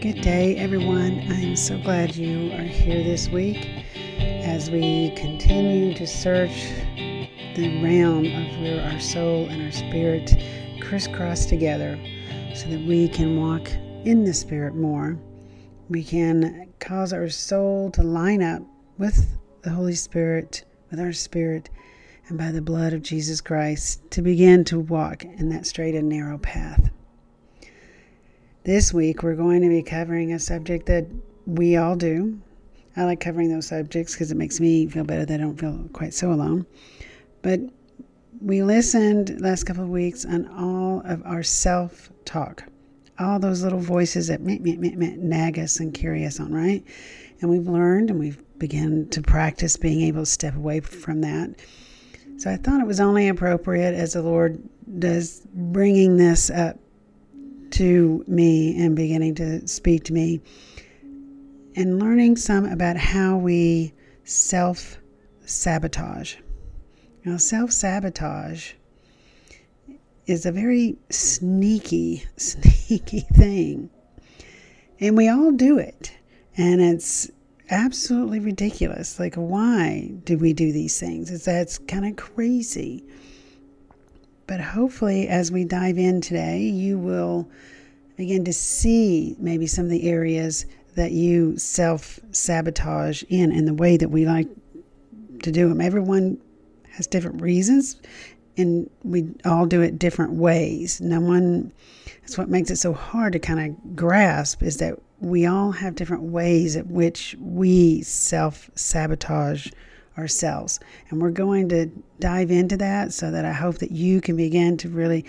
Good day, everyone. I'm so glad you are here this week as we continue to search the realm of where our soul and our spirit crisscross together so that we can walk in the spirit more. We can cause our soul to line up with the Holy Spirit, with our spirit, and by the blood of Jesus Christ to begin to walk in that straight and narrow path. This week, we're going to be covering a subject that we all do. I like covering those subjects because it makes me feel better that I don't feel quite so alone. But we listened last couple of weeks on all of our self talk, all those little voices that meh, meh, meh, meh, nag us and carry us on, right? And we've learned and we've begun to practice being able to step away from that. So I thought it was only appropriate as the Lord does bringing this up to me and beginning to speak to me and learning some about how we self sabotage. Now, self sabotage is a very sneaky, sneaky thing. And we all do it. And it's absolutely ridiculous. Like, why do we do these things? It's, that's kind of crazy. But hopefully, as we dive in today, you will begin to see maybe some of the areas that you self sabotage in and the way that we like to do them. Everyone has different reasons, and we all do it different ways. No one, that's what makes it so hard to kind of grasp is that we all have different ways at which we self sabotage ourselves. And we're going to dive into that so that I hope that you can begin to really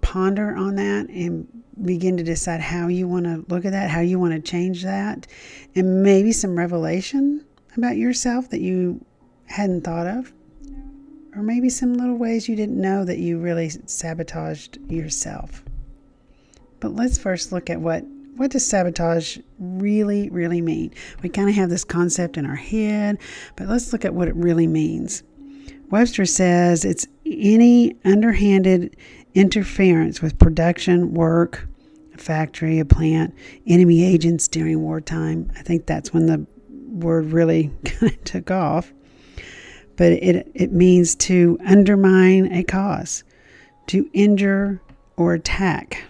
ponder on that and begin to decide how you want to look at that, how you want to change that, and maybe some revelation about yourself that you hadn't thought of. Or maybe some little ways you didn't know that you really sabotaged yourself. But let's first look at what what does sabotage really, really mean? We kind of have this concept in our head, but let's look at what it really means. Webster says it's any underhanded interference with production, work, a factory, a plant, enemy agents during wartime. I think that's when the word really kind of took off. But it, it means to undermine a cause, to injure or attack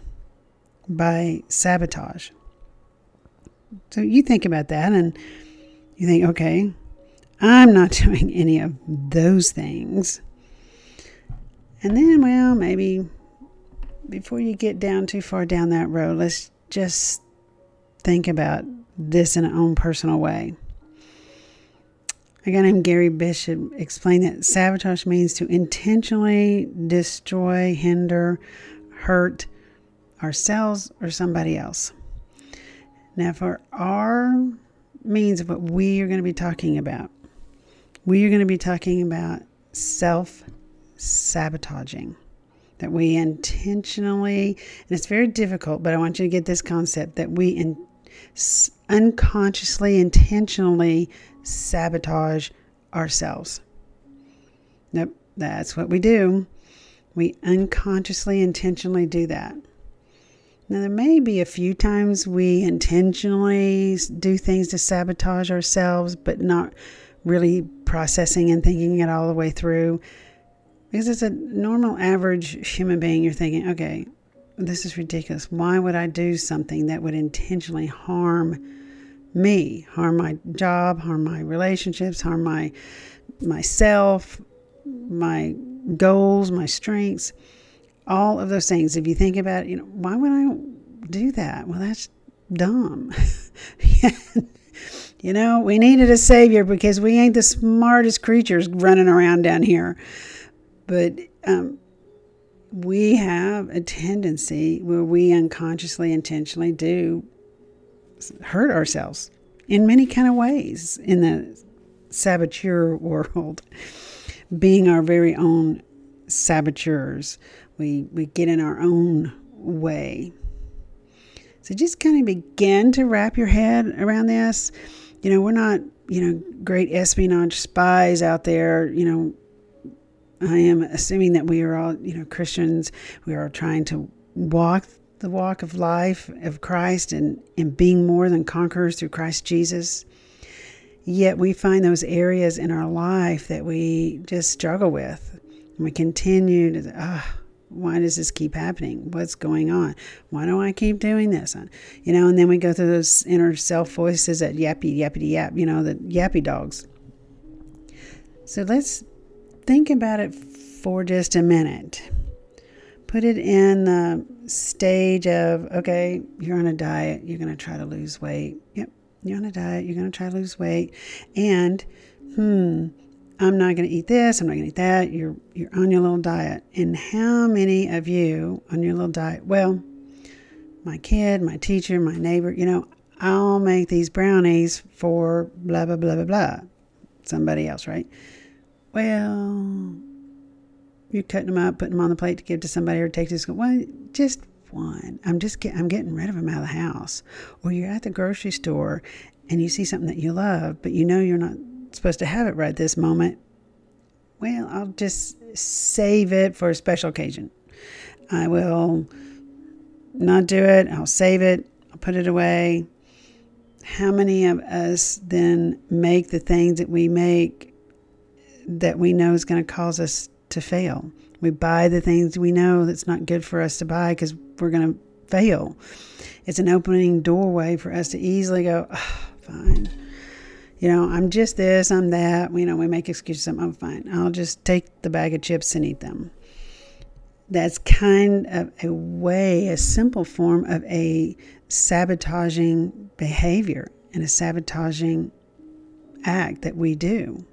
by sabotage. So you think about that and you think, okay, I'm not doing any of those things. And then, well, maybe before you get down too far down that road, let's just think about this in our own personal way. A guy named Gary Bishop explained that sabotage means to intentionally destroy, hinder, hurt, ourselves or somebody else. Now, for our means of what we are going to be talking about, we are going to be talking about self sabotaging. That we intentionally, and it's very difficult, but I want you to get this concept that we in, unconsciously, intentionally sabotage ourselves. Nope, that's what we do. We unconsciously, intentionally do that. Now, there may be a few times we intentionally do things to sabotage ourselves, but not really processing and thinking it all the way through. Because as a normal, average human being, you're thinking, okay, this is ridiculous. Why would I do something that would intentionally harm me, harm my job, harm my relationships, harm my myself, my goals, my strengths? All of those things. If you think about it, you know, why would I do that? Well, that's dumb. you know, we needed a savior because we ain't the smartest creatures running around down here. But um, we have a tendency where we unconsciously, intentionally do hurt ourselves. in many kind of ways in the saboteur world, being our very own saboteurs. We we get in our own way. So just kind of begin to wrap your head around this. You know, we're not, you know, great espionage spies out there, you know, I am assuming that we are all, you know, Christians. We are trying to walk the walk of life of Christ and, and being more than conquerors through Christ Jesus. Yet we find those areas in our life that we just struggle with. And we continue to, ah, why does this keep happening? What's going on? Why do I keep doing this? You know, and then we go through those inner self voices that yappy, yappy, yap, you know, the yappy dogs. So let's think about it for just a minute. Put it in the stage of, okay, you're on a diet, you're going to try to lose weight. Yep, you're on a diet, you're going to try to lose weight. And, hmm, I'm not going to eat this, I'm not going to eat that. You're, you're on your little diet. And how many of you on your little diet? Well, my kid, my teacher, my neighbor, you know, I'll make these brownies for blah, blah, blah, blah, blah. Somebody else, right? Well, you're cutting them up, putting them on the plate to give to somebody or take to school. Well, just one. I'm just get, I'm getting rid of them out of the house. Or you're at the grocery store and you see something that you love, but you know you're not supposed to have it right this moment. Well, I'll just save it for a special occasion. I will not do it. I'll save it. I'll put it away. How many of us then make the things that we make that we know is going to cause us to fail. We buy the things we know that's not good for us to buy because we're going to fail. It's an opening doorway for us to easily go, oh, fine. You know, I'm just this, I'm that. You know, we make excuses. I'm fine. I'll just take the bag of chips and eat them. That's kind of a way, a simple form of a sabotaging behavior and a sabotaging act that we do.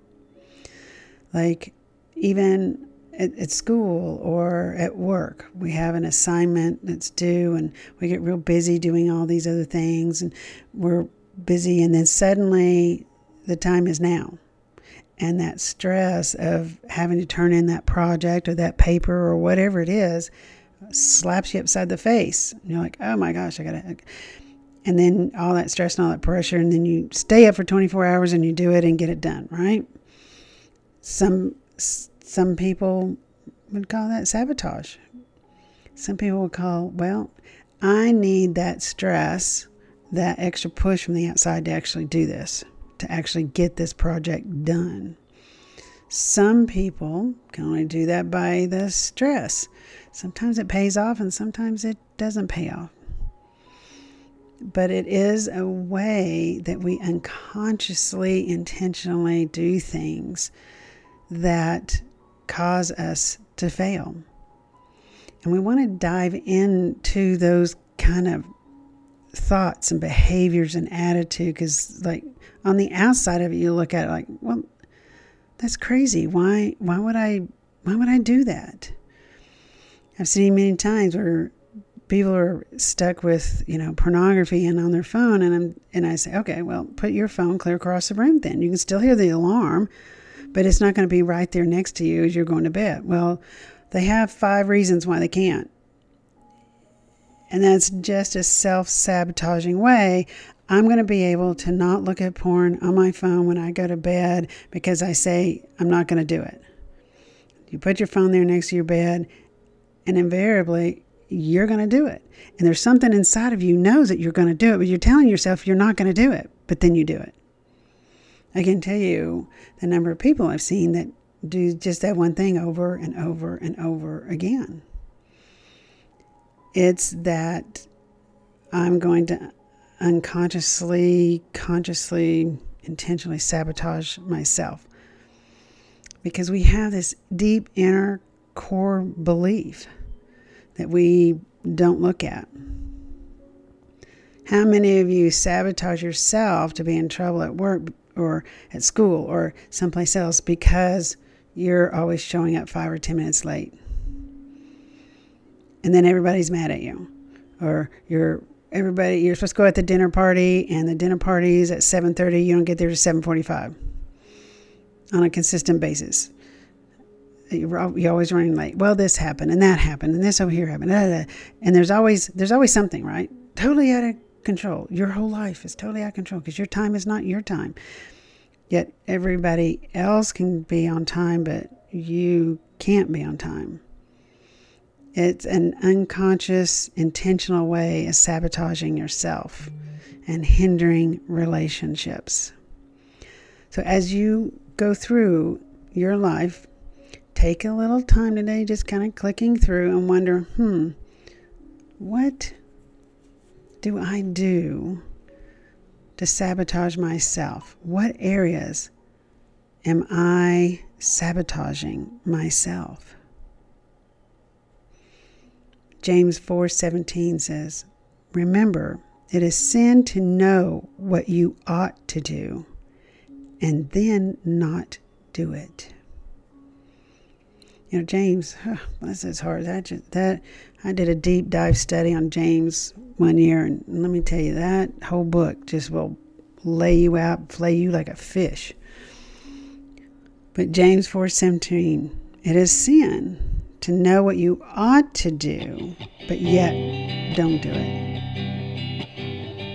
Like, even at, school or at work, we have an assignment that's due, and we get real busy doing all these other things, and we're busy, and then suddenly the time is now. And that stress of having to turn in that project or that paper or whatever it is slaps you upside the face. And you're like, oh my gosh, I gotta. And then all that stress and all that pressure, and then you stay up for 24 hours and you do it and get it done, right? Some some people would call that sabotage. Some people would call, well, I need that stress, that extra push from the outside to actually do this, to actually get this project done. Some people can only do that by the stress. Sometimes it pays off and sometimes it doesn't pay off. But it is a way that we unconsciously, intentionally do things that cause us to fail. And we want to dive into those kind of thoughts and behaviors and attitude because, like, on the outside of it, you look at it like, well, that's crazy. Why? Why would I? Why would I do that? I've seen many times where people are stuck with you know pornography and on their phone, and I'm and I say, okay, well, put your phone clear across the room. Then you can still hear the alarm, but it's not going to be right there next to you as you're going to bed. Well, they have five reasons why they can't. And that's just a self sabotaging way. I'm going to be able to not look at porn on my phone when I go to bed because I say I'm not going to do it. You put your phone there next to your bed, and invariably, you're going to do it. And there's something inside of you knows that you're going to do it, but you're telling yourself you're not going to do it, but then you do it. I can tell you the number of people I've seen that do just that one thing over and over and over again. It's that I'm going to unconsciously, consciously, intentionally sabotage myself because we have this deep inner core belief that we don't look at. How many of you sabotage yourself to be in trouble at work or at school or someplace else because you're always showing up five or ten minutes late. And then everybody's mad at you. Or you're everybody you're supposed to go at the dinner party and the dinner party is at 7.30 you don't get there to 7.45 on a consistent basis. You're always running late well this happened and that happened and this over here happened and there's always there's always something right? Totally out of control. Your whole life is totally out of control because your time is not your time. Yet everybody else can be on time but you can't be on time it's an unconscious, intentional way of sabotaging yourself and hindering relationships. So, as you go through your life, take a little time today just kind of clicking through and wonder hmm, what do I do to sabotage myself? What areas am I sabotaging myself? James 4:17 says, "Remember, it is sin to know what you ought to do and then not do it." You know, James, huh, is hard. That that I did a deep dive study on James one year, and let me tell you, that whole book just will lay you out, flay you like a fish. But James 4:17, it is sin to know what you ought to do, but yet don't do it.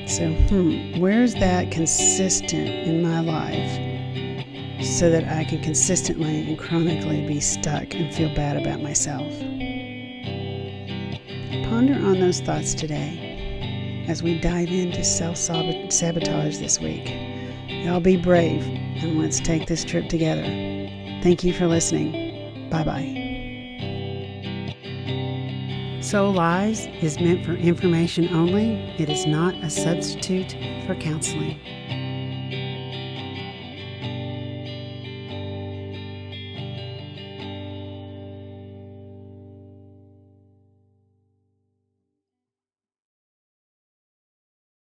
So, hmm, where's that consistent in my life so that I can consistently and chronically be stuck and feel bad about myself? Ponder on those thoughts today as we dive into self sabotage this week. Y'all be brave and let's take this trip together. Thank you for listening. Bye bye. Soul Lies is meant for information only. It is not a substitute for counseling.